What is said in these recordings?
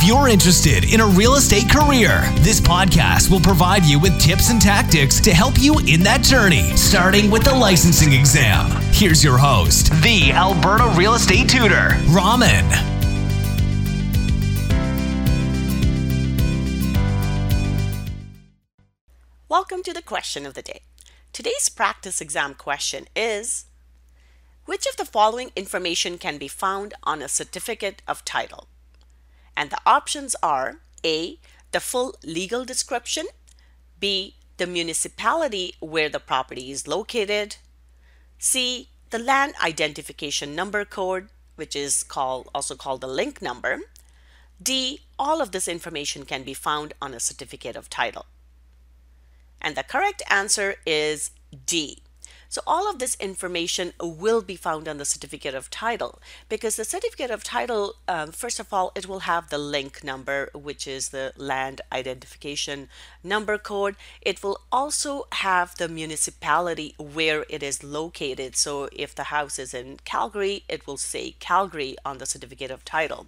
If you're interested in a real estate career, this podcast will provide you with tips and tactics to help you in that journey, starting with the licensing exam. Here's your host, the Alberta Real Estate Tutor, Raman. Welcome to the question of the day. Today's practice exam question is Which of the following information can be found on a certificate of title? And the options are A. The full legal description, B. The municipality where the property is located, C. The land identification number code, which is called also called the LINC number, D. All of this information can be found on a certificate of title. And the correct answer is D. So all of this information will be found on the certificate of title because the certificate of title, um, first of all, it will have the LINC number, which is the land identification number code. It will also have the municipality where it is located. So if the house is in Calgary, it will say Calgary on the certificate of title.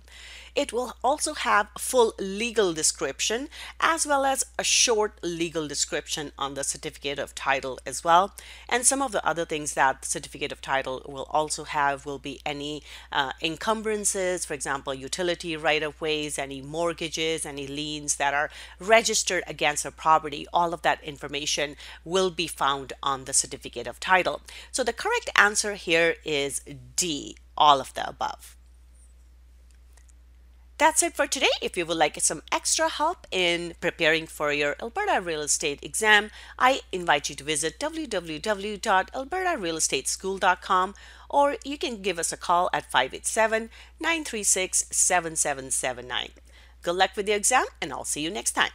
It will also have a full legal description as well as a short legal description on the certificate of title as well. And some of the other things that the certificate of title will also have will be any uh, encumbrances, for example, utility right of ways, any mortgages, any liens that are registered against a property. All of that information will be found on the certificate of title. So the correct answer here is D, all of the above. That's it for today. If you would like some extra help in preparing for your Alberta real estate exam, I invite you to visit www.albertarealestateschool.com or you can give us a call at 587 936 7779. Good luck with your exam, and I'll see you next time.